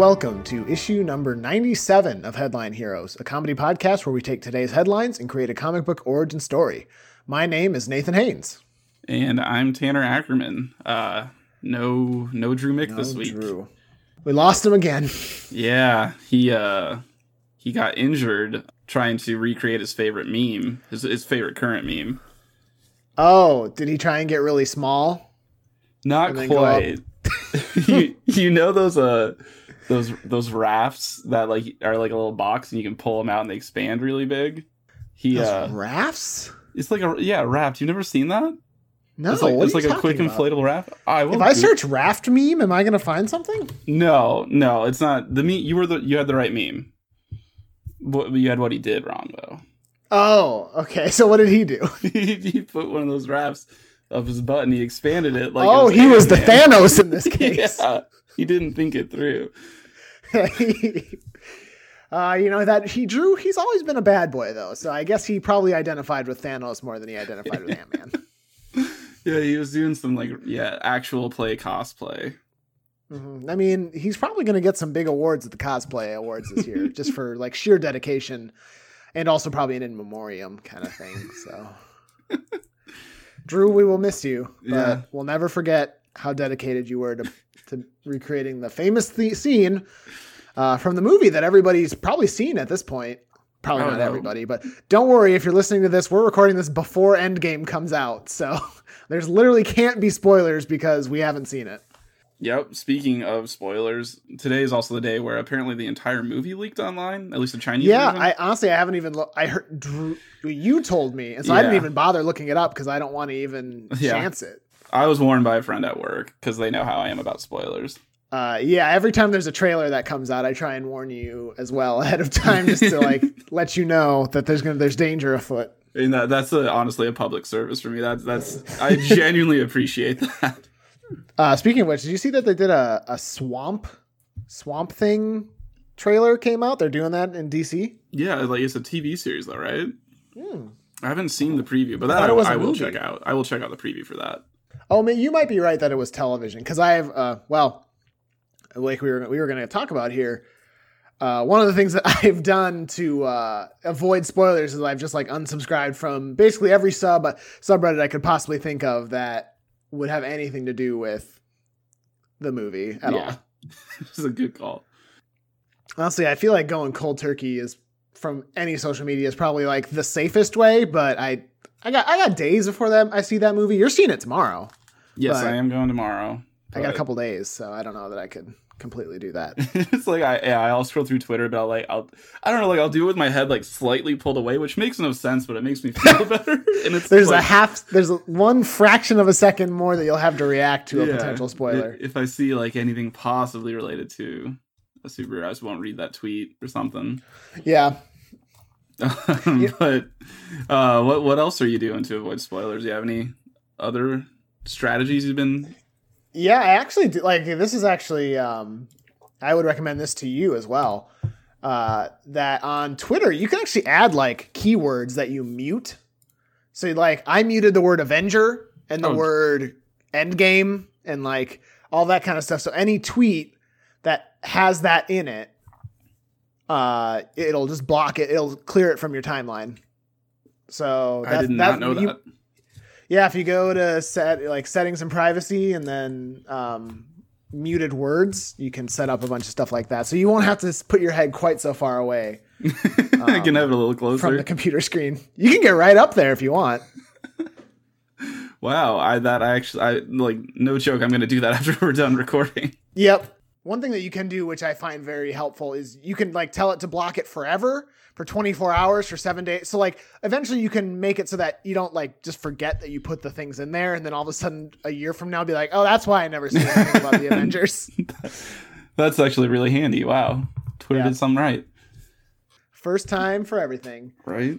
welcome to issue number 97 of Headline Heroes, a comedy podcast where we take today's headlines and create a comic book origin story. My name is Nathan Haynes. And I'm Tanner Ackerman. Uh, no, no Drew Mick this week. Drew. We lost him again. Yeah, he uh, he got injured trying to recreate his favorite meme, his his favorite current meme. Oh, did he try and get really small? Not quite. you, you know those uh those those rafts that like are like a little box and you can pull them out and they expand really big. He Those uh rafts? it's like a yeah raft. You've never seen that? No, it's like it's like a quick about? inflatable raft. I will If I search raft meme, am I going to find something? no no it's not the meme. You were the you had the right meme. What you had what he did wrong though. Oh, okay. So what did he do? he, he put one of those rafts up his butt and he expanded it like. oh, it he was the Thanos in this case. yeah, he didn't think it through. uh, you know that he drew. He's always been a bad boy, though. So I guess he probably identified with Thanos more than he identified with Ant Man. Yeah, he was doing some like yeah actual play cosplay. I mean, he's probably going to get some big awards at the cosplay awards this year, just for like sheer dedication, and also probably an in memoriam kind of thing. So, Drew, we will miss you, but Yeah. we'll never forget how dedicated you were to to recreating the famous the- scene uh, from the movie that everybody's probably seen at this point. Probably not no. everybody, but don't worry if you're listening to this. We're recording this before Endgame comes out, so there's literally can't be spoilers because we haven't seen it. Yep. Speaking of spoilers, today is also the day where apparently the entire movie leaked online, at least the Chinese Yeah, version. I honestly I haven't even looked. I heard Drew, you told me, and so I didn't even bother looking it up because I don't want to even Yeah. chance it. I was warned by a friend at work because they know how I am about spoilers. Uh, yeah, every time there's a trailer that comes out, I try and warn you as well ahead of time, just to like let you know that there's gonna there's danger afoot. And that, that's a, honestly a public service for me. That's that's I genuinely appreciate that. Uh, speaking of which, did you see that they did a, a swamp swamp thing trailer came out? They're doing that in DC. Yeah, like it's a TV series though, right? Hmm. I haven't seen the preview, but I that I, it was a I will movie. check out. I will check out the preview for that. Oh, man, you might be right that it was television because I have, uh, well, like we were we were going to talk about here. Uh, one of the things that I've done to uh, avoid spoilers is I've just like unsubscribed from basically every sub subreddit I could possibly think of that would have anything to do with the movie at all. this is a good call. Honestly, I feel like going cold turkey is from any social media is probably like the safest way, but I I got I got days before that I see that movie. You're seeing it tomorrow. Yes, But- I am going tomorrow. I got a couple days, so I don't know that I could completely do that. it's like I yeah, I'll scroll through Twitter, but I'll like I'll I don't know, like I'll do it with my head like slightly pulled away, which makes no sense, but it makes me feel better. And it's There's a half there's a- one fraction of a second more that you'll have to react to a yeah, potential spoiler. If I see like anything possibly related to a superhero, I just won't read that tweet or something. Yeah. but uh, what what else are you doing to avoid spoilers? Do you have any other strategies you've been? Yeah, I actually do, like this is actually um I would recommend this to you as well. Uh that on Twitter you can actually add like keywords that you mute. So like I muted the word Avenger and the Oh. word Endgame and like all that kind of stuff. So any tweet that has that in it uh it'll just block it. It'll clear it from your timeline. So I did not know you- that. Yeah, if you go to set like settings and privacy and then um, muted words, you can set up a bunch of stuff like that. So you won't have to put your head quite so far away I can have it a little closer from the computer screen. You can get right up there if you want. wow, I that I actually I like no joke. I'm gonna do that after we're done recording. Yep. One thing that you can do, which I find very helpful, is you can like tell it to block it forever for 24 hours for seven days. So like eventually you can make it so that you don't like just forget that you put the things in there, and then all of a sudden a year from now be like, oh, that's why I never said anything about the Avengers. That's actually really handy. Wow, Twitter Yeah. did something right. First time for everything. Right?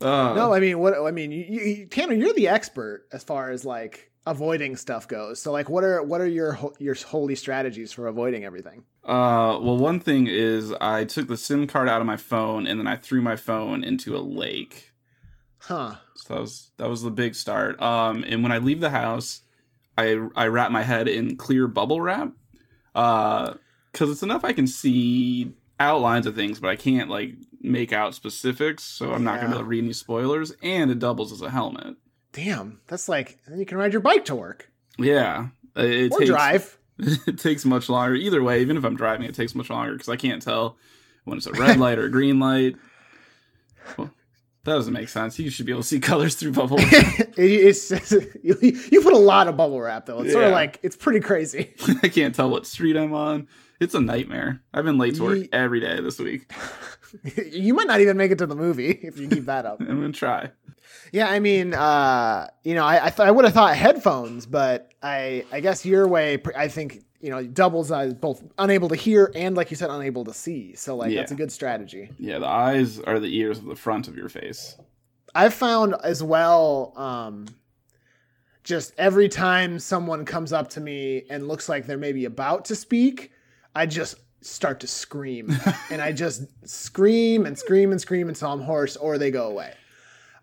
Uh, No, I mean, what I mean, you, you, Tanner, you're the expert as far as like avoiding stuff goes. So, like, what are what are your your holy strategies for avoiding everything? Uh, well, one thing is I took the SIM card out of my phone and then I threw my phone into a lake. Huh? So that was that was the big start. Um, and when I leave the house, I I wrap my head in clear bubble wrap. Uh, because it's enough I can see outlines of things, but I can't like make out specifics. So I'm not gonna be able to read any spoilers. And it doubles as a helmet. Damn, that's like then you can ride your bike to work Yeah, it, it or takes drive. it takes much longer. Either way, even if I'm driving, it takes much longer because I can't tell when it's a red light or a green light. Well, that doesn't make sense. You should be able to see colors through bubble. It- it's you, you put a lot of bubble wrap though. It's sort of like it's pretty crazy. I can't tell what street I'm on. It's a nightmare. I've been late to work every day this week. you might not even make it to the movie if you keep that up. I'm gonna try. Yeah, I mean, uh, you know, I I, th- I would have thought headphones, but I I guess your way, I think you know, doubles as both unable to hear and, like you said, unable to see. So like Yeah. that's a good strategy. Yeah, the eyes are the ears of the front of your face. I've found as well, um, just every time someone comes up to me and looks like they're maybe about to speak, I just start to scream. and I just scream and scream and scream until I'm hoarse or they go away.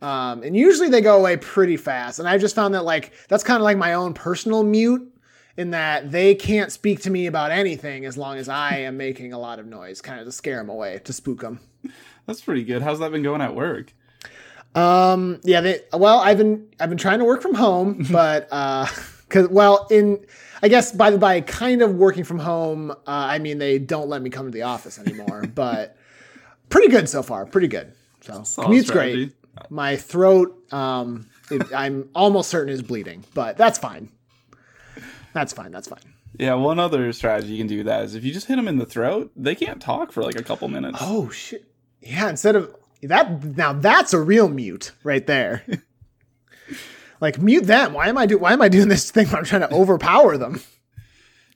Um, and usually they go away pretty fast. And I just found that like that's kind of like my own personal mute in that they can't speak to me about anything as long as I am making a lot of noise, kind of to scare them away, to spook them. That's pretty good. How's that been going at work? Um, yeah, they, well, I've been, I've been trying to work from home, but, uh, cause, well, in, I guess by, the, by kind of working from home, uh, I mean, they don't let me come to the office anymore, but pretty good so far. Pretty good. So commute's strategy. great. My throat, um, it, I'm almost certain is bleeding, but that's fine. That's fine. That's fine. Yeah, one other strategy you can do that is if you just hit them in the throat, they can't talk for like a couple minutes. Oh shit. Yeah. Instead of that, now that's a real mute right there. like mute them. Why am I do? Why am I doing this thing where I'm trying to overpower them?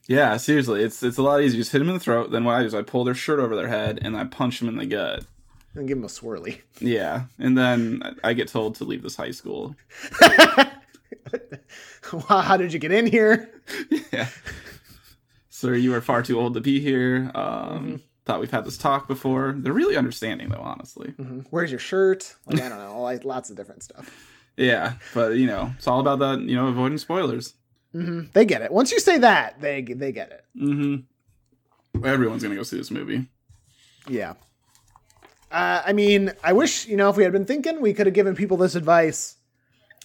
Yeah, seriously, it's it's a lot easier. Just hit them in the throat. Then what I do is I pull their shirt over their head and I punch them in the gut. And give him a swirly. Yeah, and then I get told to leave this high school. How did you get in here? yeah. Sir, you are far too old to be here. Um, Mm-hmm. Thought we've had this talk before. They're really understanding, though, honestly. Where's your shirt? Like I don't know, like lots of different stuff. Yeah, but you know, it's all about that. You know, avoiding spoilers. hmm They get it. Once you say that, they they get it. Mm-hmm. Everyone's gonna go see this movie. Yeah. Uh, I mean, I wish you know if we had been thinking, we could have given people this advice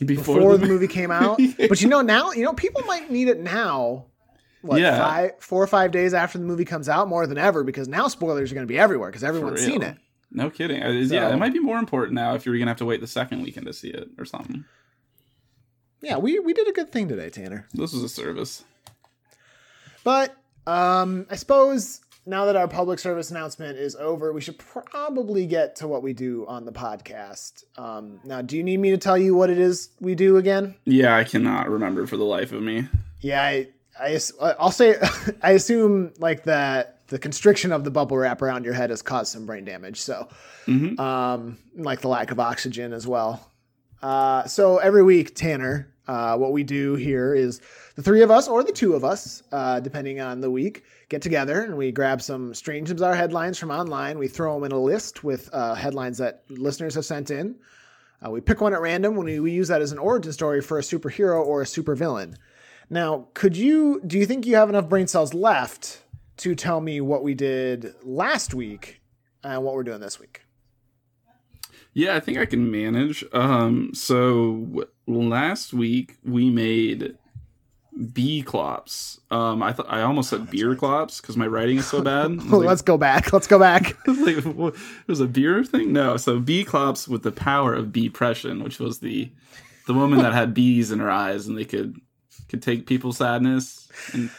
Before, before the movie came out. But you know, now you know people might need it now. What Yeah. five, four or five days after the movie comes out, more than ever, because now spoilers are going to be everywhere because everyone's seen it. No kidding. Uh, is- Yeah, it might be more important now if you're gonna have to wait the second weekend to see it or something. Yeah, we we did a good thing today, Tanner. This is a service. But um, I suppose now that our public service announcement is over, we should probably get to what we do on the podcast. Um, now, do you need me to tell you what it is we do again? Yeah, I cannot remember for the life of me. Yeah, I, I I'll say I assume like that the constriction of the bubble wrap around your head has caused some brain damage. So, Mhm. um, like the lack of oxygen as well. Uh, so every week, Tanner, uh, what we do here is the three of us or the two of us, uh, depending on the week, get together and we grab some strange bizarre headlines from online. We throw them in a list with uh, headlines that listeners have sent in. Uh, we pick one at random when we, we use that as an origin story for a superhero or a supervillain. Now, could you do you think you have enough brain cells left to tell me what we did last week and what we're doing this week? Yeah, I think I can manage. Um, so last week we made bee clops. Um, I thought I almost said beer clops because my writing is so bad. Oh, like, let's go back. Let's go back. like, what, it was a beer thing? No. So bee clops with the power of depression, which was the the woman that had bees in her eyes and they could could take people's sadness and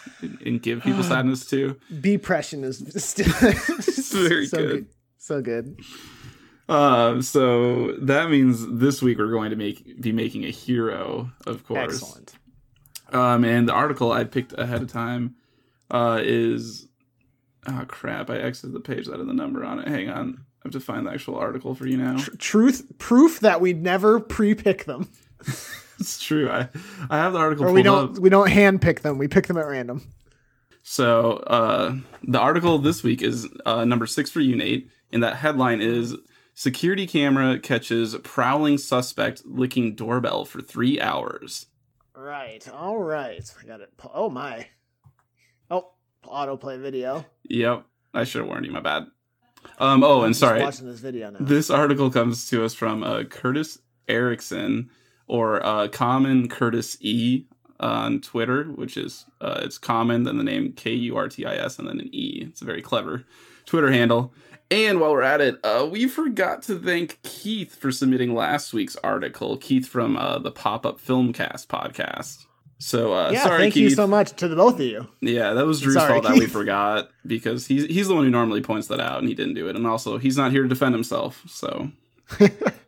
and give people sadness too. Depression is still very so good. So good. Uh, so that means this week we're going to make be making a hero, of course. Excellent. Um, and the article I picked ahead of time uh, is oh crap! I exited the page that had the number on it. Hang on, I have to find the actual article for you now. Tr- truth proof that we never pre-pick them, It's true. I I have the article or we don't up. we don't hand pick them. We pick them at random. So uh, the article this week is uh, number six for you, Nate, and that headline is "Security camera catches prowling suspect licking doorbell for three hours." Right. All right. I got it. Oh my. Oh, autoplay video. Yep. I should have warned you. My bad. Um. Oh, I'm and just sorry. watching this video now. This article comes to us from uh, Kurtis Erickson or uh, Common Kurtis E on Twitter, which is uh, it's common then the name K U R T I S and then an E. It's a very clever Twitter handle. And while we're at it, uh, we forgot to thank Keith for submitting last week's article. Keith from uh, the Pop Up Filmcast podcast. So uh, yeah, sorry, thank Keith. you so much to the both of you. Yeah, that was Drew's Sorry, fault that we forgot because he's he's the one who normally points that out and he didn't do it, and also he's not here to defend himself. So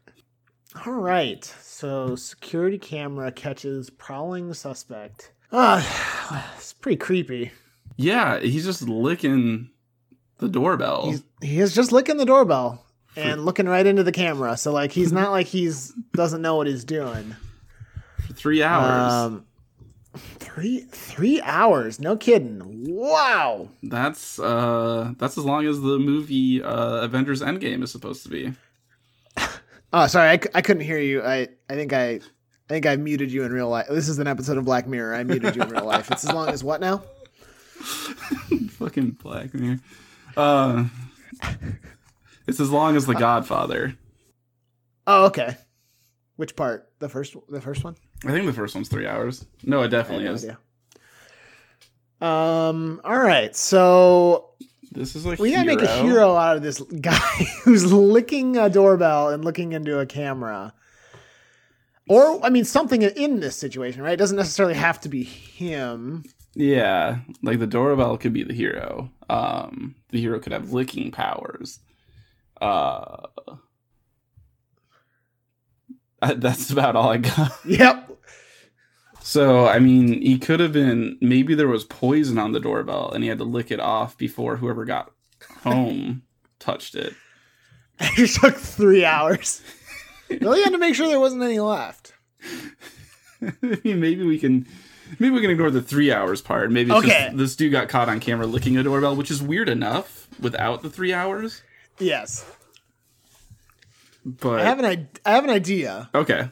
All right. So security camera catches prowling suspect. Ah, it's pretty creepy. yeah, he's just licking the doorbell He's he is just licking the doorbell and looking right into the camera. So like he's not like he's doesn't know what he's doing. for three hours. Um, three three hours. No kidding. Wow. that's uh that's as long as the movie uh, Avengers Endgame is supposed to be. Oh, sorry, I, I couldn't hear you. I I think I I think I muted you in real life. This is an episode of Black Mirror. I muted you in real life. It's as long as what now? Fucking Black Mirror. Uh, it's as long as The Godfather. Oh, okay. Which part? The first the first one? I think the first one's three hours. No, it definitely no is. idea. Um. All right. So This is like we gotta make a hero out of this guy who's licking a doorbell and looking into a camera. Or I mean, something in this situation, right? It doesn't necessarily have to be him. Yeah, like the doorbell could be the hero. Um, the hero could have licking powers. Uh, I- that's about all I got. Yep. So, I mean, he could have been maybe there was poison on the doorbell and he had to lick it off before whoever got home touched it. It took three hours. Really had to make sure there wasn't any left. I mean, maybe we can. Maybe we can ignore the three hours part. Maybe Okay. this dude got caught on camera licking a doorbell, which is weird enough without the three hours. Yes. But I have an I, I have an idea. okay,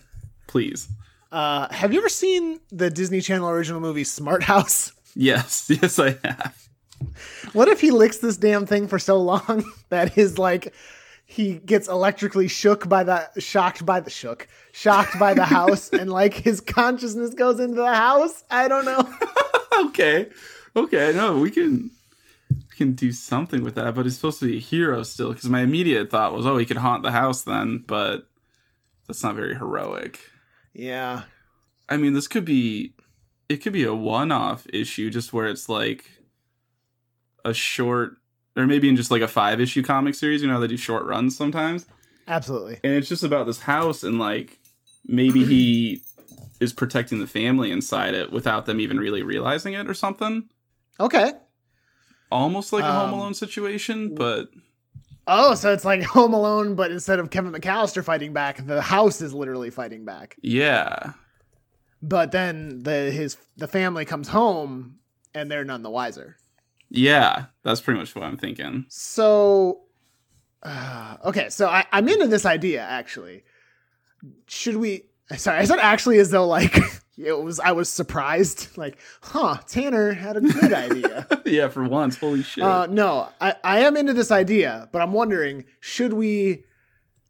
please. Uh, have you ever seen the Disney Channel original movie Smart House? Yes, yes, I have. What if he licks this damn thing for so long that his like he gets electrically shook by the shocked by the shook shocked by the house and like his consciousness goes into the house? I don't know. okay, okay. No, we can we can do something with that, but he's supposed to be a hero still. Because my immediate thought was, oh, he could haunt the house then, but that's not very heroic. Yeah. I mean, this could be it could be a one-off issue, just where it's like a short, or maybe in just like a five-issue comic series. You know, how they do short runs sometimes. Absolutely. and it's just about this house and like maybe he is protecting the family inside it without them even really realizing it or something Okay. almost like a home Um, alone situation but Oh, so it's like Home Alone, but instead of Kevin McCallister fighting back, the house is literally fighting back. yeah But then the his the family comes home and they're none the wiser. yeah that's pretty much what i'm thinking So, uh, okay, so I, I'm into this idea actually. Should we? Sorry, I said actually as though like it was. I was surprised. Like, huh? Tanner had a good idea. yeah for once holy shit uh, no, I, I am into this idea, but I'm wondering should we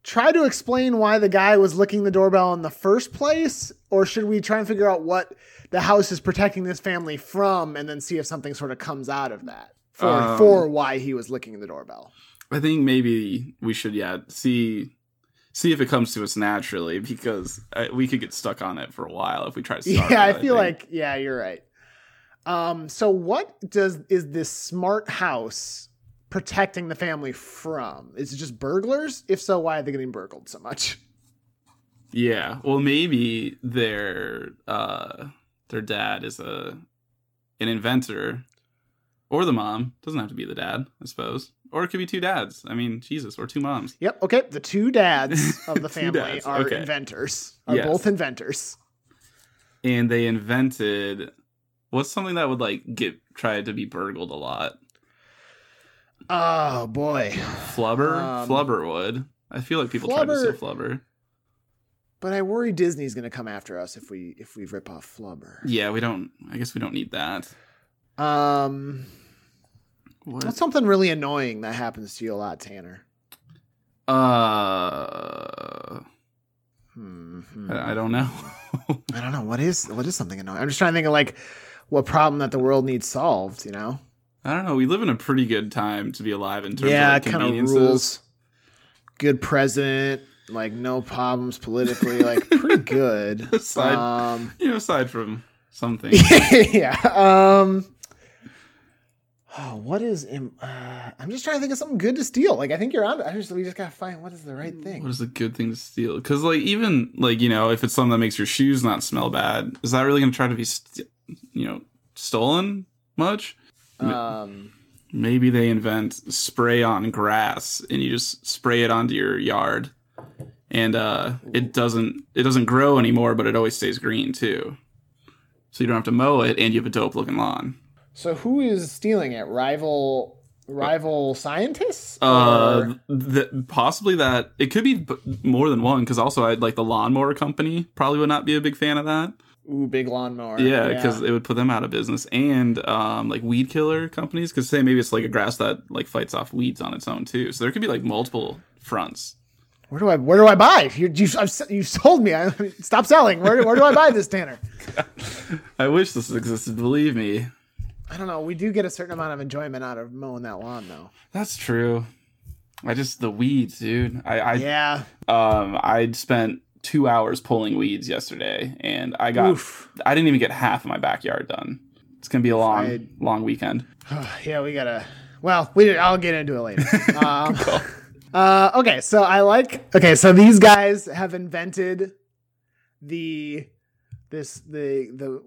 try to explain why the guy was licking the doorbell in the first place, or should we try and figure out what the house is protecting this family from, and then see if something sort of comes out of that for Um, for why he was licking the doorbell? i think maybe we should yeah see see if it comes to us naturally because uh, we could get stuck on it for a while if we try to start yeah, I it, feel think. like yeah, you're right. Um, so what does is this smart house protecting the family from? Is it just burglars? If so, why are they getting burgled so much? Yeah. Well, maybe their uh their dad is a an inventor or the mom. Doesn't have to be the dad, I suppose. Or it could be two dads. I mean, Jesus, or two moms. Yep. Okay. The two dads of the family are okay. inventors. Are Yes. both inventors. And they invented what's something that would like get tried to be burgled a lot? Oh boy. Flubber? Um, flubber would. I feel like people try to steal flubber. But I worry Disney's gonna come after us if we if we rip off Flubber. Yeah, we don't I guess we don't need that. Um What's What? something really annoying that happens to you a lot, Tanner? Uh, Hmm. I I don't know. I don't know what is what is something annoying. I'm just trying to think of like what problem that the world needs solved. You know? I don't know. We live in a pretty good time to be alive in terms yeah, of it like, kind of conveniences. rules. Good president, like no problems politically, like pretty good. Aside- um, You know, aside from something. yeah. Um. Oh, what is? im- Uh, I'm just trying to think of something good to steal. Like I think you're on. I just we just gotta find what is the right thing. What is a good thing to steal? Because like even like you know if it's something that makes your shoes not smell bad, is that really going to try to be st- you know stolen much? Um. Maybe they invent spray on grass and you just spray it onto your yard, and uh, it doesn't it doesn't grow anymore, but it always stays green too. So you don't have to mow it, and you have a dope looking lawn. So who is stealing it? Rival rival scientists? Uh, th- possibly that it could be b- more than one because also I'd like the lawnmower company probably would not be a big fan of that. ooh, big lawnmower. Yeah, because it would put them out of business, and um, like weed killer companies, because say maybe it's like a grass that like fights off weeds on its own too. So there could be like multiple fronts. Where do I where do I buy? You you you sold me. I, stop selling. Where where do I buy this, Tanner? I wish this existed. Believe me, I don't know. We do get a certain amount of enjoyment out of mowing that lawn, though. that's true. I just the weeds, dude. I I Yeah. um I spent two hours pulling weeds yesterday, and I got Oof. I didn't even get half of my backyard done. It's gonna be a long I'd- long weekend. yeah, we gotta. Well, we. I'll get into it later. Um, uh, okay, so I like. Okay, so these guys have invented the this the the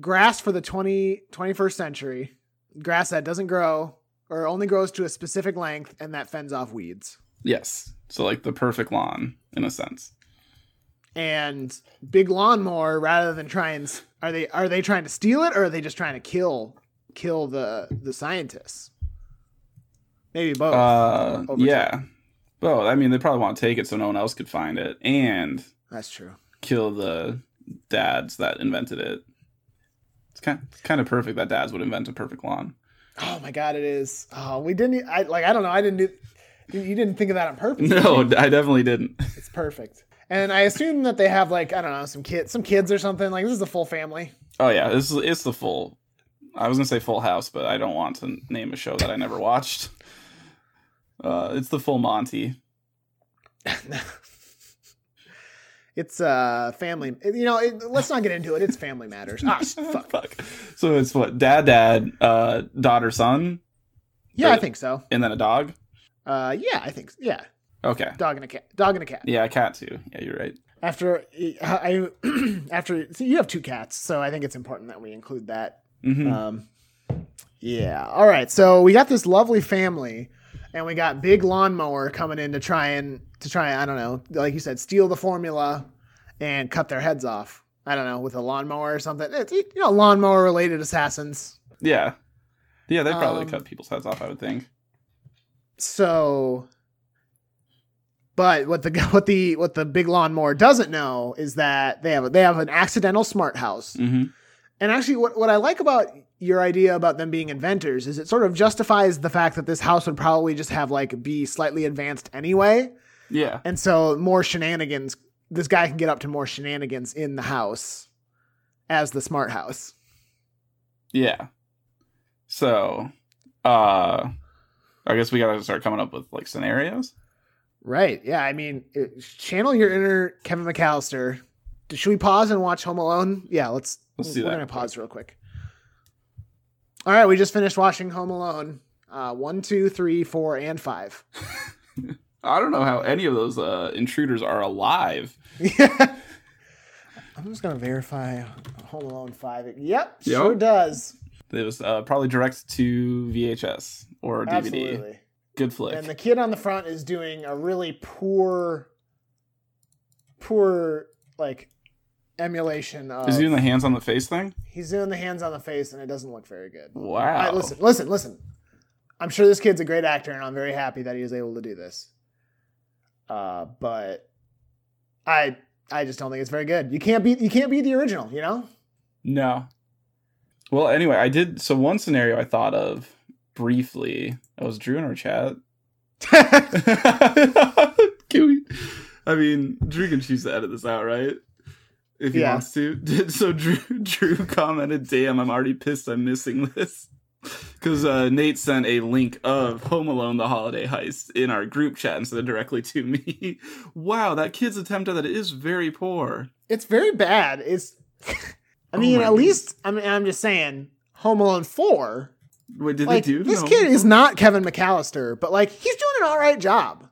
grass for the 20, 21st century. Grass that doesn't grow or only grows to a specific length and that fends off weeds. Yes, so like the perfect lawn in a sense. And big lawnmower, rather than try and are they are they trying to steal it or are they just trying to kill kill the the scientists? Maybe both. Uh, yeah. Well, I mean, they probably want to take it so no one else could find it and That's true. kill the dads that invented it. It's kind kind of perfect that dads would invent a perfect lawn. Oh my god, it is. Oh, we didn't. I like. I don't know. I didn't do. You didn't think of that on purpose. No? I definitely didn't. it's perfect. And I assume that they have like I don't know some kids, some kids or something. Like this is a full family. Oh yeah, this is it's the full. I was gonna say Full House, but I don't want to name a show that I never watched. Uh, it's the full Monty. it's uh family. You know, it, let's not get into it. It's family matters. Ah, fuck. Fuck. So it's what dad, dad, uh, daughter, son, Yeah, I think so. and then a dog. Uh, yeah, I think. so. Yeah, Okay. dog and a cat. Dog and a cat. Yeah, a cat too. Yeah, you're right. After I, after see, you have two cats, so I think it's important that we include that. hmm Um, yeah. All right. So we got this lovely family, and we got big lawnmower coming in to try and to try. I don't know, like you said, steal the formula and cut their heads off. I don't know with a lawnmower or something. It's you know lawnmower related assassins. Yeah. Yeah, they probably Um, cut people's heads off. I would think. So, but what the what the what the big lawnmower doesn't know is that they have they have an accidental smart house. hmm And actually, what, what I like about your idea about them being inventors is it sort of justifies the fact that this house would probably just have like be slightly advanced anyway. Yeah. And so more shenanigans, this guy can get up to more shenanigans in the house as the smart house. Yeah. So, uh, I guess we gotta start coming up with like scenarios. Right. Yeah. I mean, it, channel your inner Kevin McCallister. Should we pause and watch Home Alone? Yeah, let's. Let's do we're that gonna pause real quick. All right, we just finished watching Home Alone. Uh, one, two, three, four, and five. I don't know how any of those uh, intruders are alive. Yeah. I'm just gonna verify Home Alone Five. Yep, sure does. It was uh, probably direct to VHS or DVD. Absolutely. Good flick. And the kid on the front is doing a really poor, poor like emulation of. Is he doing the hands on the face thing? he's doing the hands on the face, and it doesn't look very good. Wow. All right, listen, listen, listen. I'm sure this kid's a great actor, and I'm very happy that he was able to do this. Uh, but I, I just don't think it's very good. You can't beat, you can't beat the original. You know. No. Well, anyway, I did. So one scenario I thought of briefly. I was Drew in our chat. Can we? I mean, Drew can choose to edit this out, right? If he Yeah. wants to. So Drew, Drew commented, "Damn, I'm already pissed. I'm missing this." Because uh, Nate sent a link of Home Alone: The Holiday Heist in our group chat instead of directly to me. wow, that kid's attempt at it is very poor. it's very bad. It's. I Oh mean, my at least I mean, I'm just saying, Home Alone Four. Wait, did Like they do this no. kid is not Kevin McCallister, but like he's doing an all right job.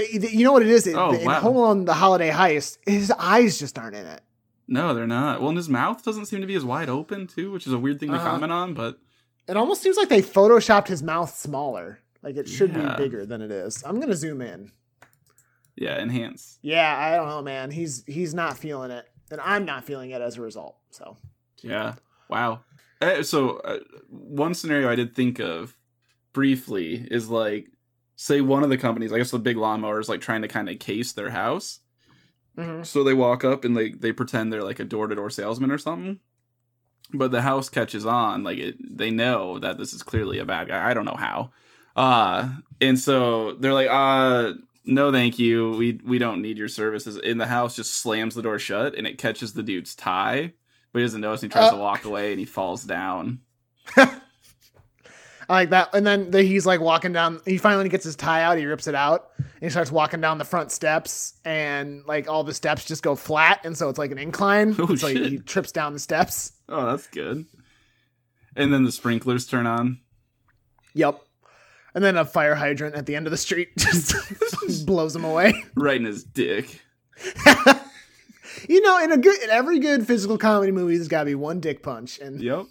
The, the- you know what it is? It- Oh, in wow. Home Alone: The Holiday Heist, his eyes just aren't in it. No, they're not. Well, and his mouth doesn't seem to be as wide open too, which is a weird thing to Uh-huh. comment on. But It almost seems like they photoshopped his mouth smaller. Like it should Yeah. be bigger than it is. I'm gonna zoom in. yeah, enhance. Yeah, I don't know, man. He's he's not feeling it, and I'm not feeling it as a result. So Yeah. Wow. Uh, so uh, one scenario I did think of briefly is like, say one of the companies, I guess the big lawnmower is like trying to kind of case their house. Mhm. So they walk up and they they pretend they're like a door to door salesman or something. But the house catches on, like it, they know that this is clearly a bad guy. I don't know how. Uh and so they're like, uh, no, thank you. We we don't need your services. And the house just slams the door shut and it catches the dude's tie, but he doesn't notice. And he tries Uh. to walk away and he falls down. I like that. And then the, he's like walking down. He finally gets his tie out. He rips it out, and he starts walking down the front steps. And like all the steps just go flat, and so it's like an incline. Oh, so he, he trips down the steps. Oh, that's good. And then the sprinklers turn on. Yep. And then a fire hydrant at the end of the street just blows him away. Right in his dick. You know, in a good, in every good physical comedy movie, there's got to be one dick punch, and Yep.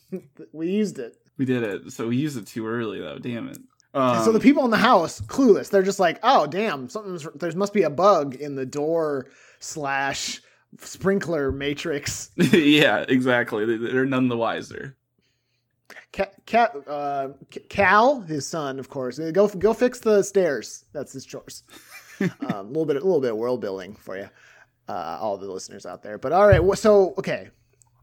we used it. We did it. So we used it too early though. Damn it. Um, so the people in the house, clueless. They're just like, "Oh, damn, something's there must be a bug in the door slash sprinkler matrix." yeah, exactly. They- They're none the wiser. Cat, cat, uh, Cal, his son, of course. Go, go fix the stairs. That's his chores. um, a little bit, a little bit of world building for you, uh, all the listeners out there. But all right, so okay,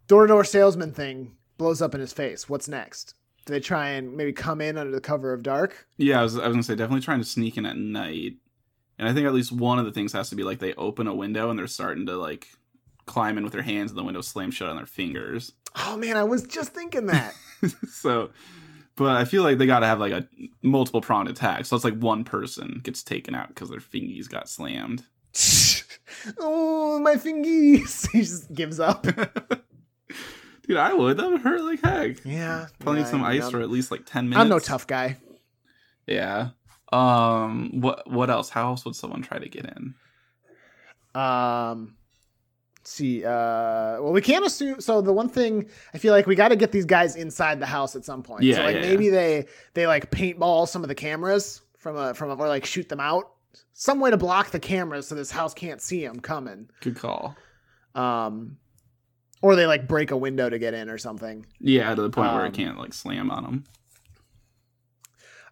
door to door salesman thing blows up in his face. What's next? Do they try and maybe come in under the cover of dark? Yeah, I was, I was gonna say definitely trying to sneak in at night, and I think at least one of the things has to be like they open a window and they're starting to like climb in with their hands and the window slams shut on their fingers. Oh man, I was just thinking that. so, but I feel like they got to have like a multiple pronged attack. So it's like one person gets taken out because their fingies got slammed. oh, my fingies. he just gives up. Dude, I would. That would hurt like heck. Yeah. Probably yeah, need some I- ice I'm- for at least like ten minutes. I'm no tough guy. Yeah. Um. What What else? How else would someone try to get in? Um, let's see, uh, well, we can't assume. So the one thing I feel like we got to get these guys inside the house at some point. Yeah, so like yeah, maybe they they like paintball some of the cameras from a from a, or like shoot them out. Some way to block the cameras so this house can't see them coming. Good call. Um, or they like break a window to get in or something. Yeah, to the point where Um, it can't like slam on them.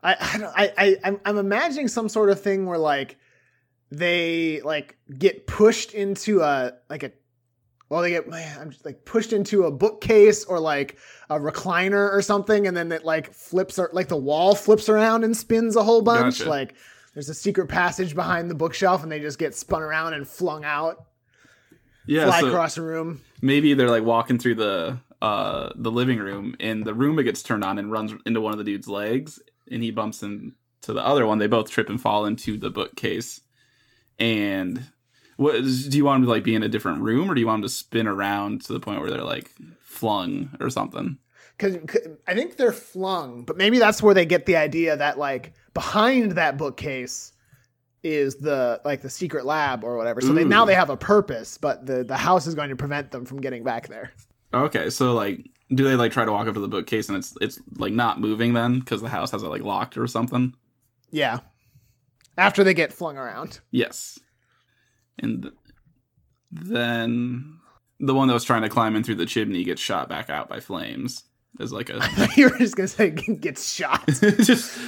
I I I, I I'm, I'm imagining some sort of thing where like they like get pushed into a like a well they get man, I'm just like pushed into a bookcase or like a recliner or something and then it like flips or like the wall flips around and spins a whole bunch Gotcha. like there's a secret passage behind the bookshelf and they just get spun around and flung out Yeah. fly so across the room maybe they're like walking through the uh the living room and the Roomba gets turned on and runs into one of the dude's legs and he bumps into the other one. They both trip and fall into the bookcase. And what do you want them to like be in a different room or do you want them to spin around to the point where they're like flung or something? because I think they're flung, but maybe that's where they get the idea that like behind that bookcase is the like the secret lab or whatever. So they now they have a purpose, but the the house is going to prevent them from getting back there. Okay, so like, do they like try to walk up to the bookcase and it's it's like not moving then because the house has it like locked or something? Yeah, after they get flung around. Yes, and th- then the one that was trying to climb in through the chimney gets shot back out by flames. As like a you were just gonna say gets shot. just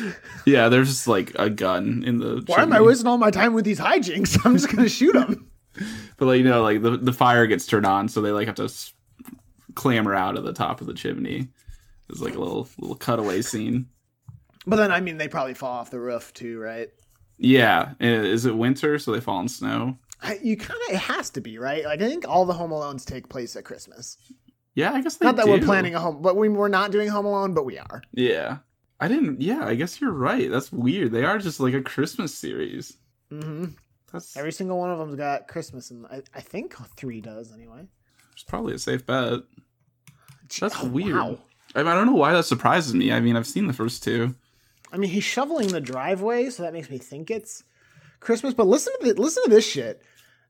yeah, there's just like a gun in the. Why am I wasting all my time with these hijinks? I'm just gonna shoot them. But like you know, like the the fire gets turned on, so they like have to s- clamber out of the top of the chimney. It's like a little little cutaway scene. But then I mean they probably fall off the roof too, right? Yeah, is it winter so they fall in snow? I, you kind of it has to be right. Like I think all the Home Alones take place at Christmas. Yeah, I guess they Not that do. we're planning a home, but we, we're not doing Home Alone, but we are. Yeah, I didn't. Yeah, I guess you're right. That's weird. They are just like a Christmas series. Mm-hmm. That's Every single one of them's got Christmas, and I, I think three does anyway. it's probably a safe bet. That's Oh, weird. wow. I, mean, I don't know why that surprises me. I mean, I've seen the first two. I mean, he's shoveling the driveway, so that makes me think it's Christmas. But listen to the, listen to this shit.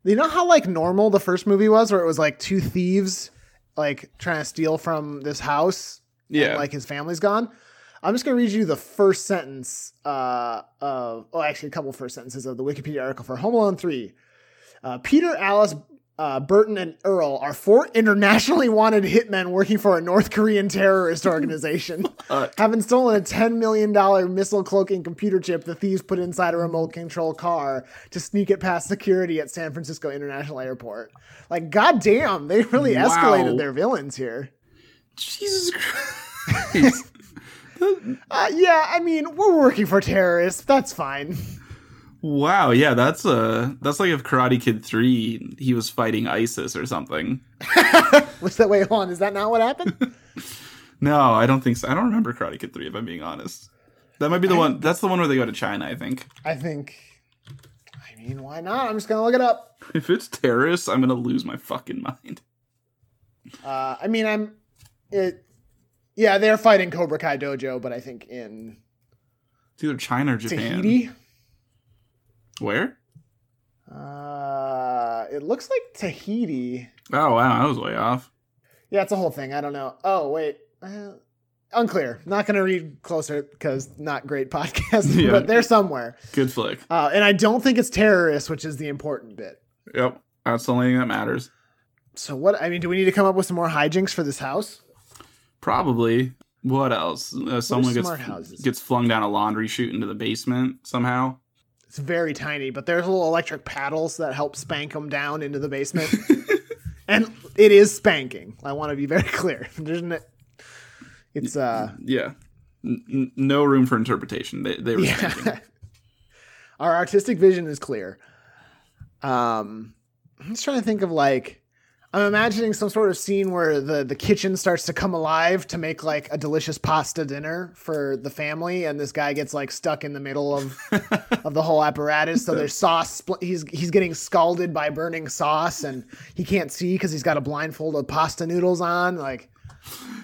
You know how like normal the first movie was, where it was like two thieves like trying to steal from this house. and, Yeah. like his family's gone. I'm just gonna read you the first sentence uh, of, oh, actually, a couple first sentences of the Wikipedia article for Home Alone Three. Uh, Peter, Alice, uh, Burton, and Earl are four internationally wanted hitmen working for a North Korean terrorist organization. Uh, Having stolen a $10 million missile cloaking computer chip, the thieves put inside a remote control car to sneak it past security at San Francisco International Airport. Like, goddamn, they really Wow. escalated their villains here. Jesus Christ. Uh, yeah, I mean, we're working for terrorists. That's fine. Wow. Yeah, that's uh that's like if Karate Kid three he was fighting ISIS or something. What's that? Wait, on. Is that not what happened? No, I don't think so. I don't remember Karate Kid three if I'm being honest. That might be the one. That's the one where they go to China. I think. I think. I mean, why not? I'm just gonna look it up. If it's terrorists, I'm gonna lose my fucking mind. Uh, I mean, I'm. It. Yeah, they're fighting Cobra Kai Dojo, but I think in It's either China or Japan. Tahiti. Where? Uh, it looks like Tahiti. Oh wow, I was way off. Yeah, it's a whole thing. I don't know. Oh wait, uh, unclear. Not gonna read closer because not great podcast. Yeah. but they're somewhere. Good flick. Uh, and I don't think it's terrorists, which is the important bit. Yep, that's the only thing that matters. So what? I mean, do we need to come up with some more hijinks for this house? Probably. What else? Uh, someone gets houses? gets flung down a laundry chute into the basement somehow. It's very tiny, but there's little electric paddles that help spank them down into the basement. and it is spanking. I want to be very clear. There's no, it's uh Yeah. N- no room for interpretation. They they were spanking. Our artistic vision is clear. Um I'm just trying to think of like I'm imagining some sort of scene where the the kitchen starts to come alive to make like a delicious pasta dinner for the family, and this guy gets like stuck in the middle of of the whole apparatus. So there's sauce. Spl- he's he's getting scalded by burning sauce, and he can't see because he's got a blindfold of pasta noodles on. Like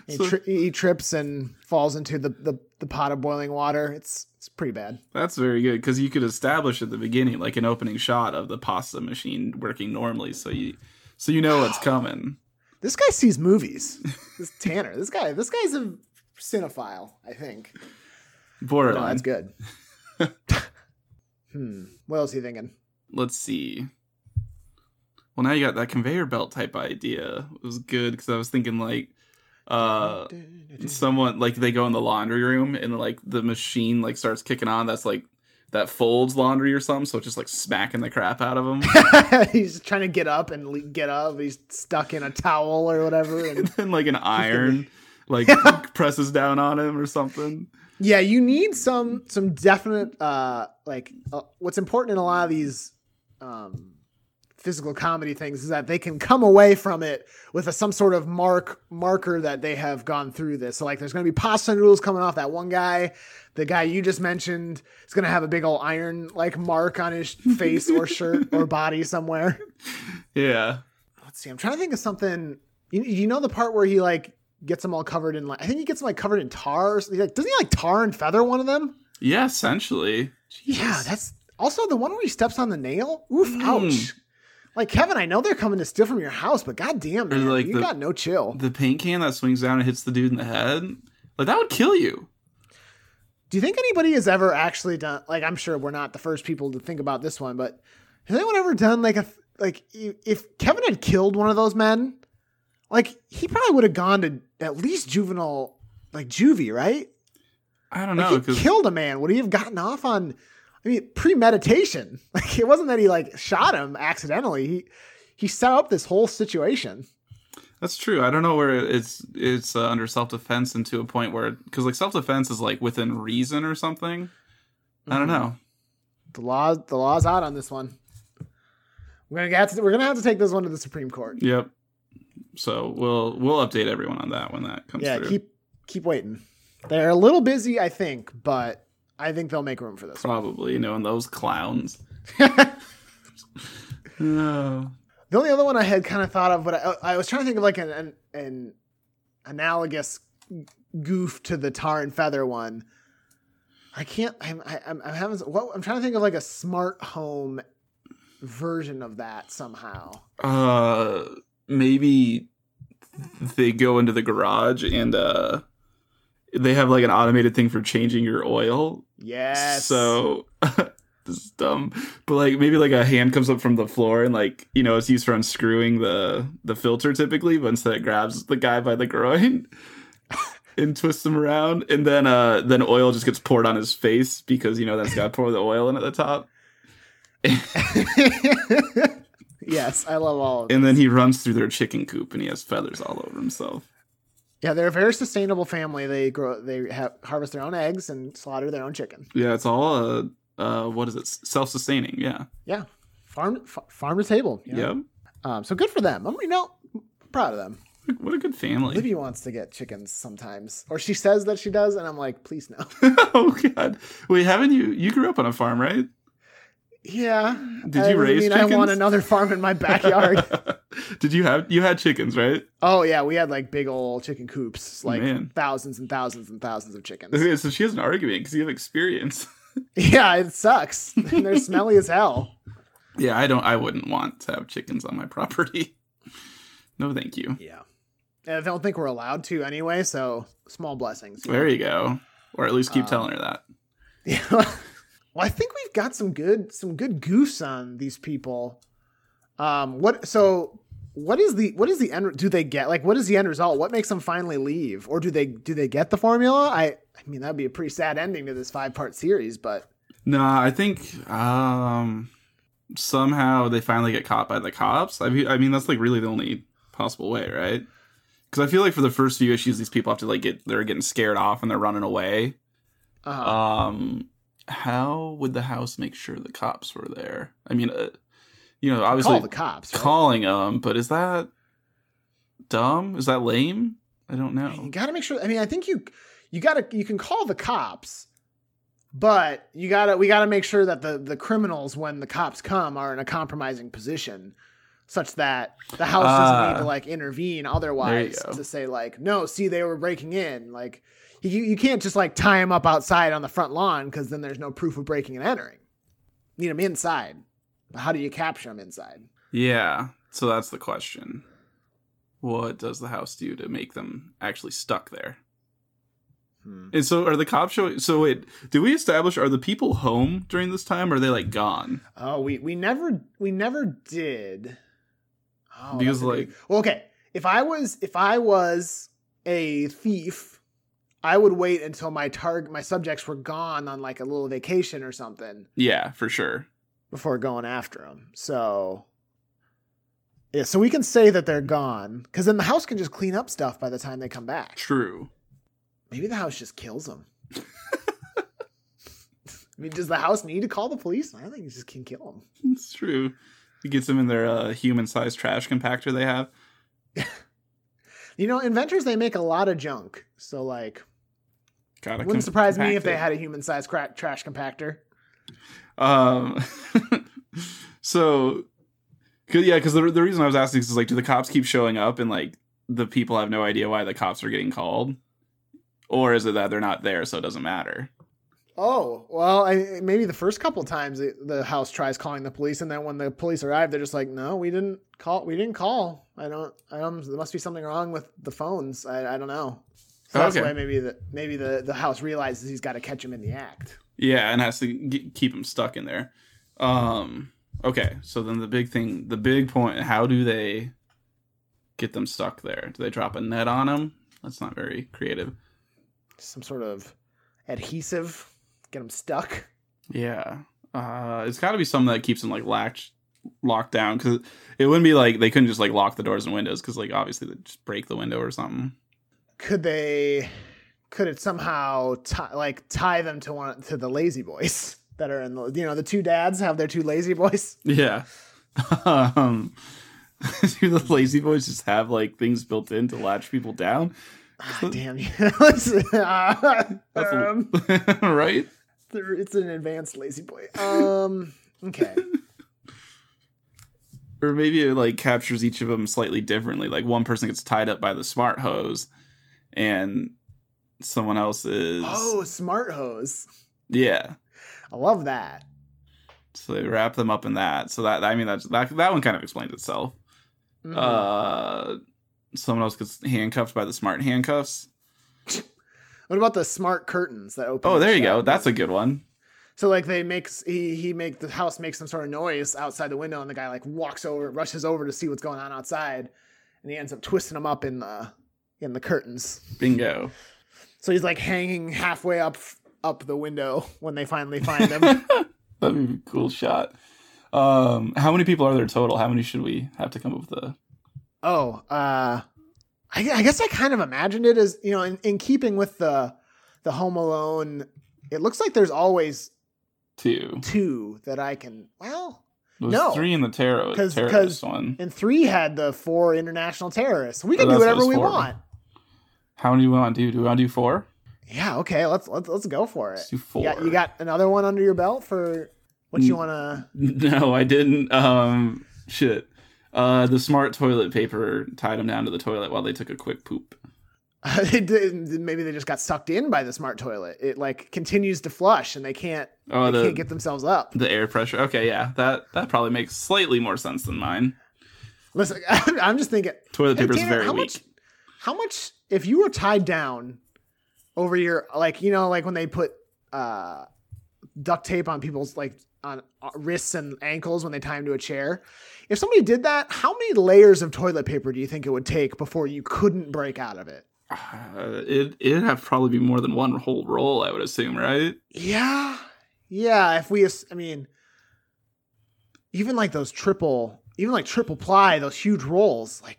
he, So- tri- he trips and falls into the, the the pot of boiling water. It's it's pretty bad. That's very good because you could establish at the beginning like an opening shot of the pasta machine working normally, so you so you know what's coming. This guy sees movies. This Tanner. This guy. This guy's a cinephile. I think. No, Borderline. that's good. hmm. What else are you thinking? Let's see. Well, now you got that conveyor belt type idea. It was good because I was thinking like, uh, someone like they go in the laundry room and like the machine like starts kicking on. That's like that folds laundry or something. So it's just like smacking the crap out of him. he's trying to get up and le- get up. He's stuck in a towel or whatever. and And then like an iron like presses down on him or something. yeah, you need some some definite uh like uh, what's important in a lot of these um physical comedy things is that they can come away from it with a, some sort of mark marker that they have gone through this. So like there's going to be pasta noodles coming off that one guy. The guy you just mentioned is going to have a big old iron like mark on his face or shirt or body somewhere. Yeah. Let's see. I'm trying to think of something. You, you know the part where he like gets them all covered in like I think he gets them like covered in tar. Or. Like, doesn't he like tar and feather one of them? Yeah, essentially. Yeah, that's also the one where he steps on the nail. Oof! Mm. Ouch! Like Kevin, I know they're coming to steal from your house, but goddamn, man, like, you the- got no chill. the paint can that swings down and hits the dude in the head. Like that would kill you. Do you think anybody has ever actually done? Like, I'm sure we're not the first people to think about this one, but has anyone ever done like a like if Kevin had killed one of those men, like he probably would have gone to at least juvenile, like juvie, right? I don't Like know he killed a man. Would he have gotten off on? I mean, premeditation. Like it wasn't that he like shot him accidentally. He he set up this whole situation. That's true. I don't know where it's it's uh, under self defense and to a point where because like self defense is like within reason or something. I don't Mhm. know. The law, the law's out on this one. We're gonna have to. We're gonna have to take this one to the Supreme Court. Yep. So we'll we'll update everyone on that when that comes Yeah, through. keep keep waiting. They're a little busy, I think, but I think they'll make room for this. Probably knowing those clowns. no. the only other one I had kind of thought of, but I, I was trying to think of like an, an an analogous goof to the tar and feather one. I can't. I'm. I, I'm. I'm having. What I'm trying to think of like a smart home version of that somehow. Uh, maybe they go into the garage and uh, they have like an automated thing for changing your oil. Yes. So this is dumb, but like maybe like a hand comes up from the floor and like you know it's used for unscrewing the the filter typically, but instead it grabs the guy by the groin and twists him around, and then uh then oil just gets poured on his face because you know that's got pour the oil in at the top, yes, I love all of it. and then he runs through their chicken coop and he has feathers all over himself. Yeah, they're a very sustainable family. They grow, they have, harvest their own eggs and slaughter their own chicken. Yeah, it's all uh uh what is it self sustaining? Yeah, Yeah, farm f- farm to table. you know? yep. Um, so good for them. I'm, you know, proud of them. What a good family. Libby wants to get chickens sometimes, or she says that she does, and I'm like, please no. oh god, wait, haven't you? You grew up on a farm, right? Yeah. Did I you raise mean, I want another farm in my backyard. Did you have you had chickens, right? oh yeah, we had like big old chicken coops, like Man. thousands and thousands and thousands of chickens. Okay, so she has an argument because you have experience. yeah, it sucks. And they're smelly as hell. yeah, I don't. I wouldn't want to have chickens on my property. No, thank you. Yeah. And I don't think we're allowed to anyway, so small blessings. There you go. Or at least keep Um, telling her that. Yeah. Well, I think we've got some good some good goofs on these people. Um what so what is the what is the end do they get like what is the end result? What makes them finally leave? Or do they do they get the formula? I I mean that'd be a pretty sad ending to this five part series, but Nah, I think um somehow they finally get caught by the cops. I mean, I mean that's like really the only possible way, right? Because I feel like for the first few issues, these people have to like get they're getting scared off and they're running away. uh Um, how would the house make sure the cops were there? I mean, uh, you know, obviously call the cops. right? calling them, but is that dumb? Is that lame? I don't know. You got to make sure. I mean, I think you you got to you can call the cops, but you got to we got to make sure that the the criminals when the cops come are in a compromising position such that the house doesn't need Ah. to like intervene otherwise to say like no, see they were breaking in. Like you you can't just like tie him up outside on the front lawn cuz then there's no proof of breaking and entering. You need him inside. But how do you capture him inside? Yeah, so that's the question. What does the house do to make them actually stuck there? Hmm. And so, are the cops showing? So, wait, do we establish are the people home during this time? Or are they like gone? Oh, we we never we never did. Oh, Because, like- well, okay. If I was if I was a thief, I would wait until my target my subjects were gone on like a little vacation or something Yeah, for sure. before going after them. So yeah, so we can say that they're gone because then the house can just clean up stuff by the time they come back. True. Maybe the house just kills them. I mean, does the house need to call the police? I think it just can kill them. It's true. It gets them in their uh, human-sized trash compactor they have. You know, inventors they make a lot of junk. So like, Gotta wouldn't com- surprise me if they had a human-sized cra- trash compactor. Um, so, cause, yeah, because the, the reason I was asking is like, do the cops keep showing up and like the people have no idea why the cops are getting called, or is it that they're not there so it doesn't matter? Oh well, I, maybe the first couple times it, the house tries calling the police, and then when the police arrive, they're just like, "No, we didn't call. We didn't call. I don't. I don't there must be something wrong with the phones. I, I don't know." So that's Okay. why maybe the maybe the, the house realizes he's got to catch him in the act. Yeah, and has to g keep him stuck in there. Um, okay, so then the big thing, the big point, how do they get them stuck there? Do they drop a net on them? That's not very creative. Some sort of adhesive, get them stuck. Yeah. Uh, it's got to be something that keeps them like latched locked down because it wouldn't be like they couldn't just like lock the doors and windows because like obviously they'd just break the window or something. Could they? Could it somehow tie, like tie them to one to the lazy boys that are in the you know the two dads have their two lazy boys? Yeah. um, do the lazy boys just have like things built in to latch people down? Ah, damn you! uh, um, right. it's an advanced lazy boy. Um. Okay. Or maybe it like captures each of them slightly differently. Like one person gets tied up by the smart hose, and someone else is Oh, smart hose. yeah. I love that. So they wrap them up in that. So that I mean that's that that one kind of explains itself. Mhm. Uh, someone else gets handcuffed by the smart handcuffs. what about the smart curtains that open? Oh, there you go. That's a good one. So like they makes he he make the house make some sort of noise outside the window, and the guy like walks over, rushes over to see what's going on outside, and he ends up twisting them up in the in the curtains. Bingo. So he's like hanging halfway up up the window when they finally find him. That'd be a cool shot. Um, how many people are there total? How many should we have to come up with a oh, uh, I, I guess I kind of imagined it as you know, in, in keeping with the the Home Alone. It looks like there's always two? two that I can. Well, There's No. three in the tarot 'Cause- terrorist 'cause- one. and three had the four international terrorists. We Oh, can do whatever we for. want. How many do we want to do? Do we want to do four? Yeah, okay, let's let's let's go for it. Let's do You four. got, you got another one under your belt for what you want to. No, I didn't. Um, shit. Uh, the smart toilet paper tied them down to the toilet while they took a quick poop. maybe they just got sucked in by the smart toilet. It like continues to flush, and they can't Oh, they the can't get themselves up. the air pressure. Okay, yeah, that that probably makes slightly more sense than mine. Listen, I'm just thinking. Toilet hey, paper is Tanner, very how weak. much? How much? If you were tied down over your like, you know, like when they put uh duct tape on people's like on uh, wrists and ankles when they tie them to a chair. If somebody did that, how many layers of toilet paper do you think it would take before you couldn't break out of it? Uh, it it'd have probably be more than one whole roll, I would assume, right? Yeah. Yeah, if we I mean even like those triple even like triple ply, those huge rolls, like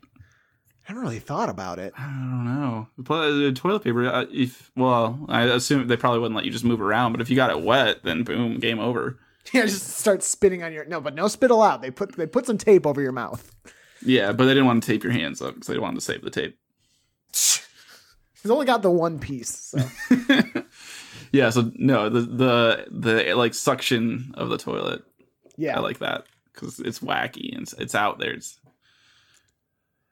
haven't really thought about it. I don't know. But uh, toilet paper, uh, if well, I assume they probably wouldn't let you just move around. But if you got it wet, then boom, game over. Yeah, just start spitting on your no, but no spittle out. They put they put some tape over your mouth. Yeah, but they didn't want to tape your hands up because they wanted to save the tape. He's only got the one piece. So. yeah, so no, the the the like suction of the toilet, Yeah. I like that because it's wacky and it's, it's out there. It's,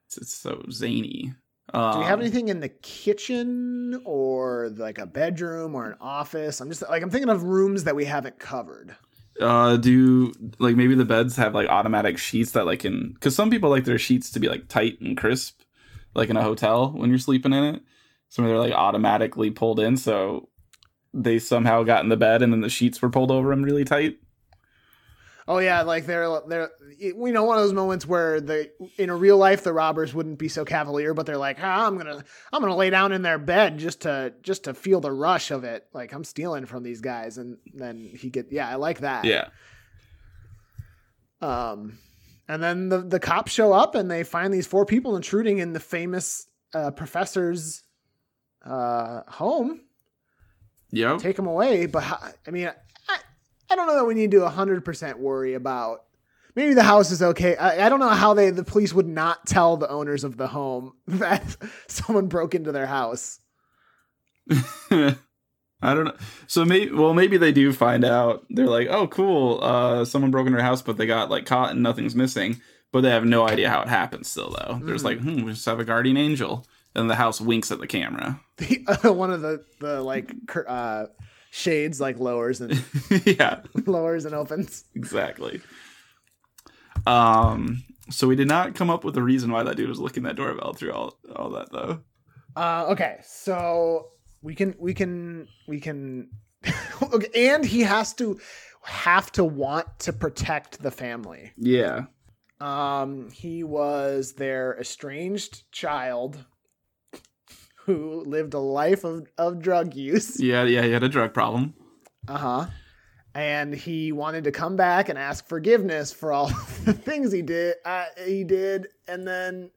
it's it's so zany. Um, Do we have anything in the kitchen or like a bedroom or an office? I'm just like I'm thinking of rooms that we haven't covered. Uh, do like maybe the beds have like automatic sheets that like can because some people like their sheets to be like tight and crisp, like in a hotel when you're sleeping in it. Some they're like automatically pulled in, so they somehow got in the bed and then the sheets were pulled over them really tight. Oh yeah, like they're they're you know one of those moments where the in a real life the robbers wouldn't be so cavalier, but they're like, ah, I'm gonna I'm gonna lay down in their bed just to just to feel the rush of it. Like I'm stealing from these guys, and then he get yeah, I like that. Yeah, Um, and then the the cops show up and they find these four people intruding in the famous uh, professor's uh, home. Yeah, Take them away, but how, I mean, I don't know that we need to hundred percent worry about. Maybe the house is okay. I, I don't know how they the police would not tell the owners of the home that someone broke into their house. I don't know. So maybe, well, maybe they do find out. They're like, "Oh, cool. Uh, someone broke into their house, but they got like caught and nothing's missing." But they have no idea how it happened. Still, though, there's Mm. like, "Hmm, we just have a guardian angel," and the house winks at the camera. The, uh, one of the the like uh, shades like lowers and yeah, lowers and opens. exactly. Um. So we did not come up with a reason why that dude was licking that doorbell through all all that though. Uh, okay, so we can we can we can okay, and he has to have to want to protect the family. Yeah. Um, he was their estranged child who lived a life of, of drug use. Yeah. Yeah. He had a drug problem. Uh huh. and he wanted to come back and ask forgiveness for all the things he did. Uh, he did, and then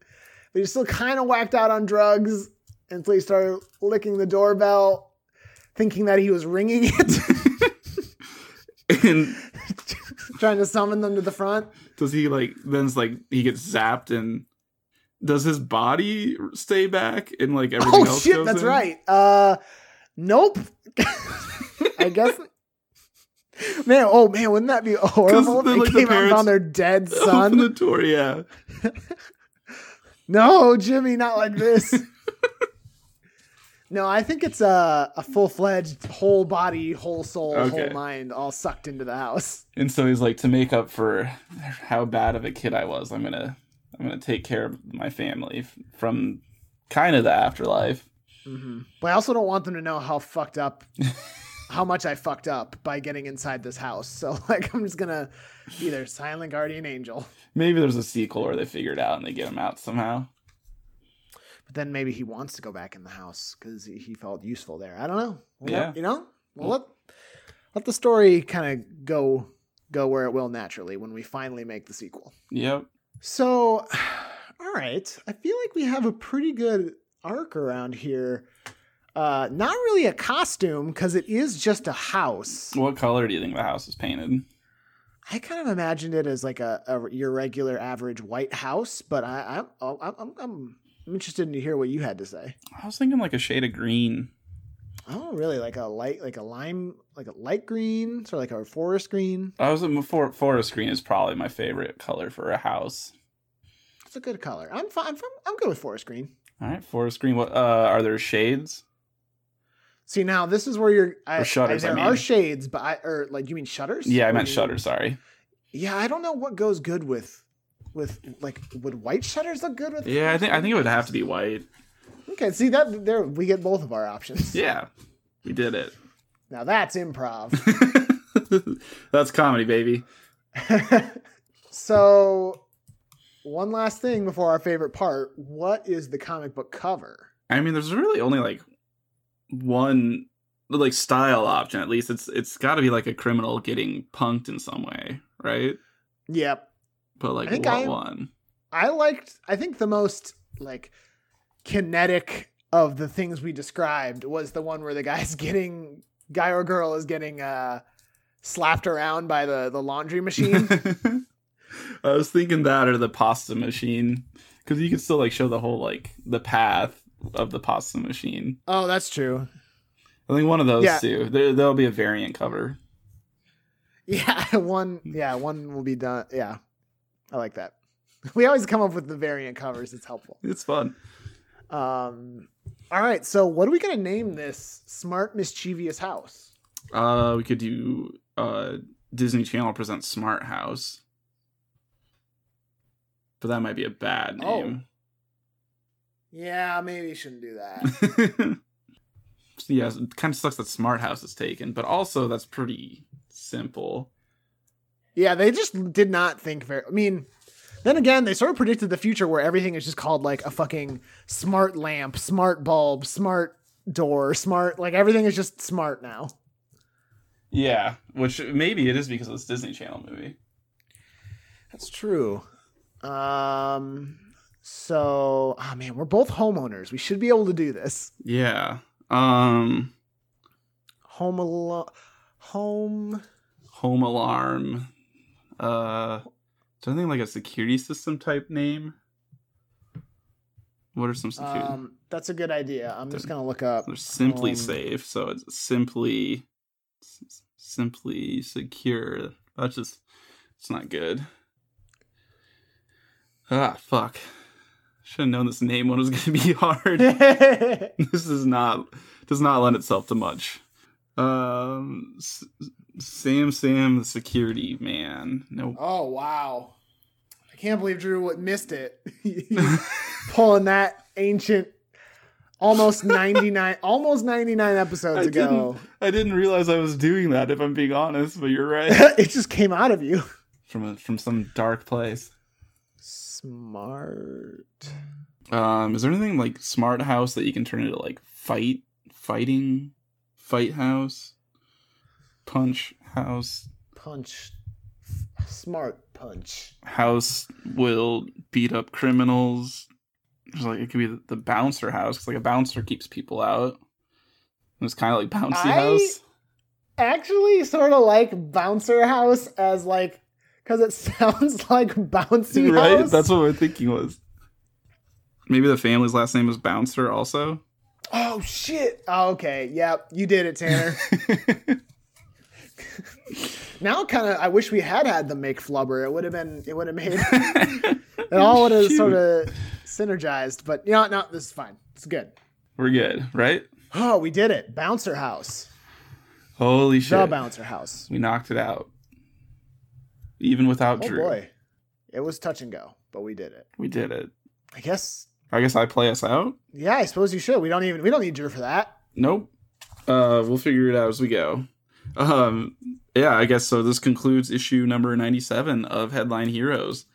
but he still kind of whacked out on drugs until he started licking the doorbell, thinking that he was ringing it, and trying to summon them to the front. does he like then it's like he gets zapped and does his body stay back and like everything Oh else shit, that's in? right. Uh, nope. I guess. Man, oh man, wouldn't that be horrible? if They like, the came out and parents- found their dead son. the door, yeah. No, Jimmy, not like this. no, I think it's a, a full fledged whole body, whole soul, whole mind, all sucked into the house. And so he's like, to make up for how bad of a kid I was, I'm gonna, I'm gonna take care of my family from kind of the afterlife. Mm-hmm. But I also don't want them to know how fucked up, how much I fucked up by getting inside this house. So like, I'm just gonna either silent guardian angel, Maybe there's a sequel where they figure it out and they get him out somehow. but then maybe he wants to go back in the house because he, felt useful there. I don't know. Well, Yeah. you know. Well, let let the story kind of go go where it will naturally when we finally make the sequel. Yep. So, all right. I feel like we have a pretty good arc around here. Uh, not really a costume because it is just a house. What color do you think the house is painted? I kind of imagined it as like a, a your regular average white house, but I, I, I'm, I'm, I'm interested to hear what you had to say. I was thinking like a shade of green. Oh, really? Like a light, like a lime, like a light green, sort of like a forest green. I was for forest green is probably my favorite color for a house. It's a good color. I'm fine. I'm, I'm good with forest green. All right, forest green. What uh, are there shades? See, now this is where you're. I, Or shutters, I, I there are shades, but I or like you mean shutters? Yeah, I Or meant do you- shutter. Sorry. Yeah, I don't know what goes good with with like would white shutters look good with? Yeah, I think I think it would have to be white. Okay, see that there we get both of our options. Yeah, we did it. Now that's improv. That's comedy, baby. so, one last thing before our favorite part: what is the comic book cover? I mean, there's really only like one like style option. At least it's it's got to be like a criminal getting punked in some way, right? Yep, But like I think what I- one? I liked. I think the most like kinetic of the things we described was the one where the guy's getting guy or girl is getting uh slapped around by the the laundry machine. I was thinking that or the pasta machine because you can still like show the whole like the path of the pasta machine. oh, that's true. I think one of those Yeah. two. There, there'll be a variant cover. Yeah, one. Yeah, one will be done. Yeah, I like that. We always come up with the variant covers. It's helpful. It's fun. Um, all right. So, what are we gonna name this smart, mischievous house? Uh, we could do uh Disney Channel presents Smart House, but that might be a bad Oh. name. Yeah, maybe you shouldn't do that. yeah, it kind of sucks that Smart House is taken, but also that's pretty simple. yeah, they just did not think very. I mean, then again, they sort of predicted the future where everything is just called like a fucking smart lamp, smart bulb, smart door, smart. Like everything is just smart now. Yeah, which maybe it is because of this Disney Channel movie. That's true. Um. So, oh man, we're both homeowners. We should be able to do this. Yeah. Um, Home alone. Home. Home Alarm. Uh, something like a security system type name. What are some security? Um. That's a good idea. I'm just gonna look up. They're simply um, safe, so it's simply, s- simply secure. That's just, it's not good. Ah, fuck. Should have known this name one was going to be hard. this is not, does not lend itself to much. Um, S- Sam Sam the security man. No. oh wow! I can't believe Drew missed it. Pulling that ancient, almost ninety nine, almost ninety nine episodes I ago. didn't, I didn't realize I was doing that. If I'm being honest, but you're right. it just came out of you. from a, from some dark place. Smart. Um, is there anything like smart house that you can turn into like fight fighting fight house? Punch house. Punch. Smart punch. House will beat up criminals. There's like it could be the, bouncer house 'cause, like a bouncer keeps people out. It's kind of like bouncy I- house. Actually, sort of like bouncer house as like because it sounds like bouncy house. right? house. That's what we're thinking was. Maybe the family's last name is Bouncer also. Oh shit. Oh, okay. Yep. You did it, Tanner. now, kind of, I wish we had had the make flubber. It would have been. It would have made. it all would have sort of synergized. But you know, no, this is fine. It's good. We're good, right? Oh, we did it. Bouncer house. Holy shit. The bouncer house. We knocked it out. Even without Oh Drew. boy, it was touch and go, but we did it. We did it. I guess. I guess I play us out? Yeah, I suppose you should. We don't even. We don't need Drew for that. Nope. Uh, we'll figure it out as we go. Um, yeah, I guess so. This concludes issue number 97 of Headline Heroes.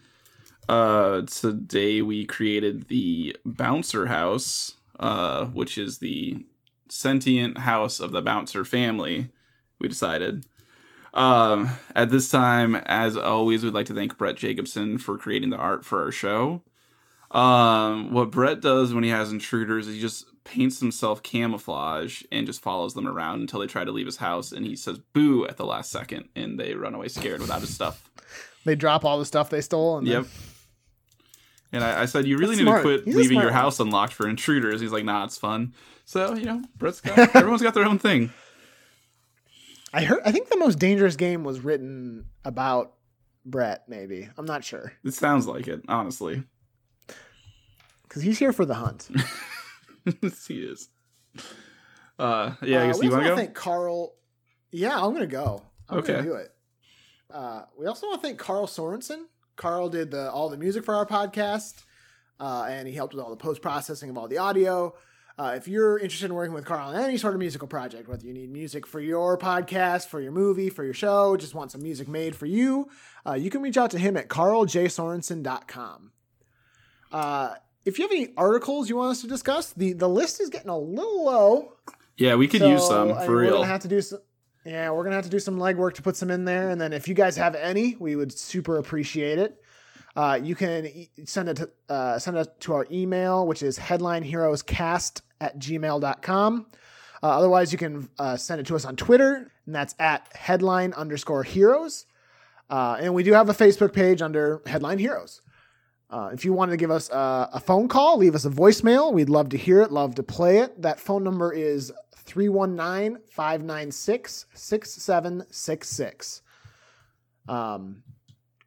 Uh, today we created the Bouncer House, uh, which is the sentient house of the Bouncer family, we decided. Um, at this time, as always, we'd like to thank Brett Jacobson for creating the art for our show. Um, what Brett does when he has intruders is he just paints himself camouflage and just follows them around until they try to leave his house, and he says "boo" at the last second, and they run away scared without his stuff. They drop all the stuff they stole. And then- Yep. And I, I said, you really That's need smart. to quit He's leaving your house unlocked for intruders. He's like, nah, it's fun. So you know, Brett's got everyone's got their own thing. I heard. I think the most dangerous game was written about Brett. Maybe I'm not sure It sounds like it, honestly. Because he's here for the hunt. he is. Uh, yeah, I Uh, guess we you want to go. thank Carl. Yeah, I'm gonna go. I'm Okay. gonna do it. Uh, we also want to thank Carl Sorensen. Carl did the all the music for our podcast, uh, and he helped with all the post processing of all the audio. Uh, if you're interested in working with Carl on any sort of musical project, whether you need music for your podcast, for your movie, for your show, just want some music made for you, uh, you can reach out to him at carljsorensen.com. Uh, if you have any articles you want us to discuss, the, the list is getting a little low. yeah, we could use So, some I mean, for We're real. gonna have to do some. Yeah, we're gonna have to do some legwork to put some in there, and then if you guys have any, we would super appreciate it. Uh, you can e- send it to, uh, send it to our email, which is headlineheroescast at gmail.com. Uh, otherwise, you can uh, send it to us on Twitter, and that's at headline underscore heroes. Uh, and we do have a Facebook page under Headline Heroes. Uh, if you wanted to give us a, a phone call, leave us a voicemail. We'd love to hear it, love to play it. That phone number is 319 596 6766. Um,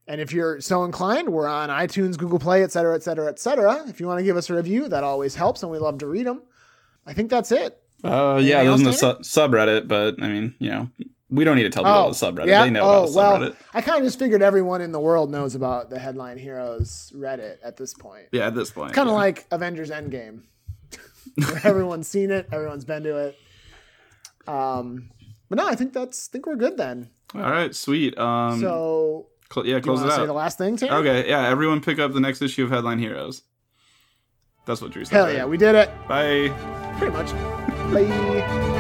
and if you're so inclined, we're on iTunes, Google Play, et cetera, et cetera, et cetera. If you want to give us a review, that always helps, and we love to read them. I think that's it. Uh, yeah, there's no su- subreddit, but I mean, you know, we don't need to tell people Oh, about the subreddit. yeah. They know oh, about the well, subreddit. I kind of just figured everyone in the world knows about the Headline Heroes Reddit at this point. Yeah, at this point, kind of yeah. like Avengers Endgame. Everyone's seen it, everyone's been to it. Um, but no, I think that's I think we're good then. All right, sweet. Um, so cl- yeah, do you close it to say out. the last thing, Tanner? Okay, yeah, everyone pick up the next issue of Headline Heroes. That's what Drew said. Hell right? yeah, we did it. Bye. Pretty much. Bye.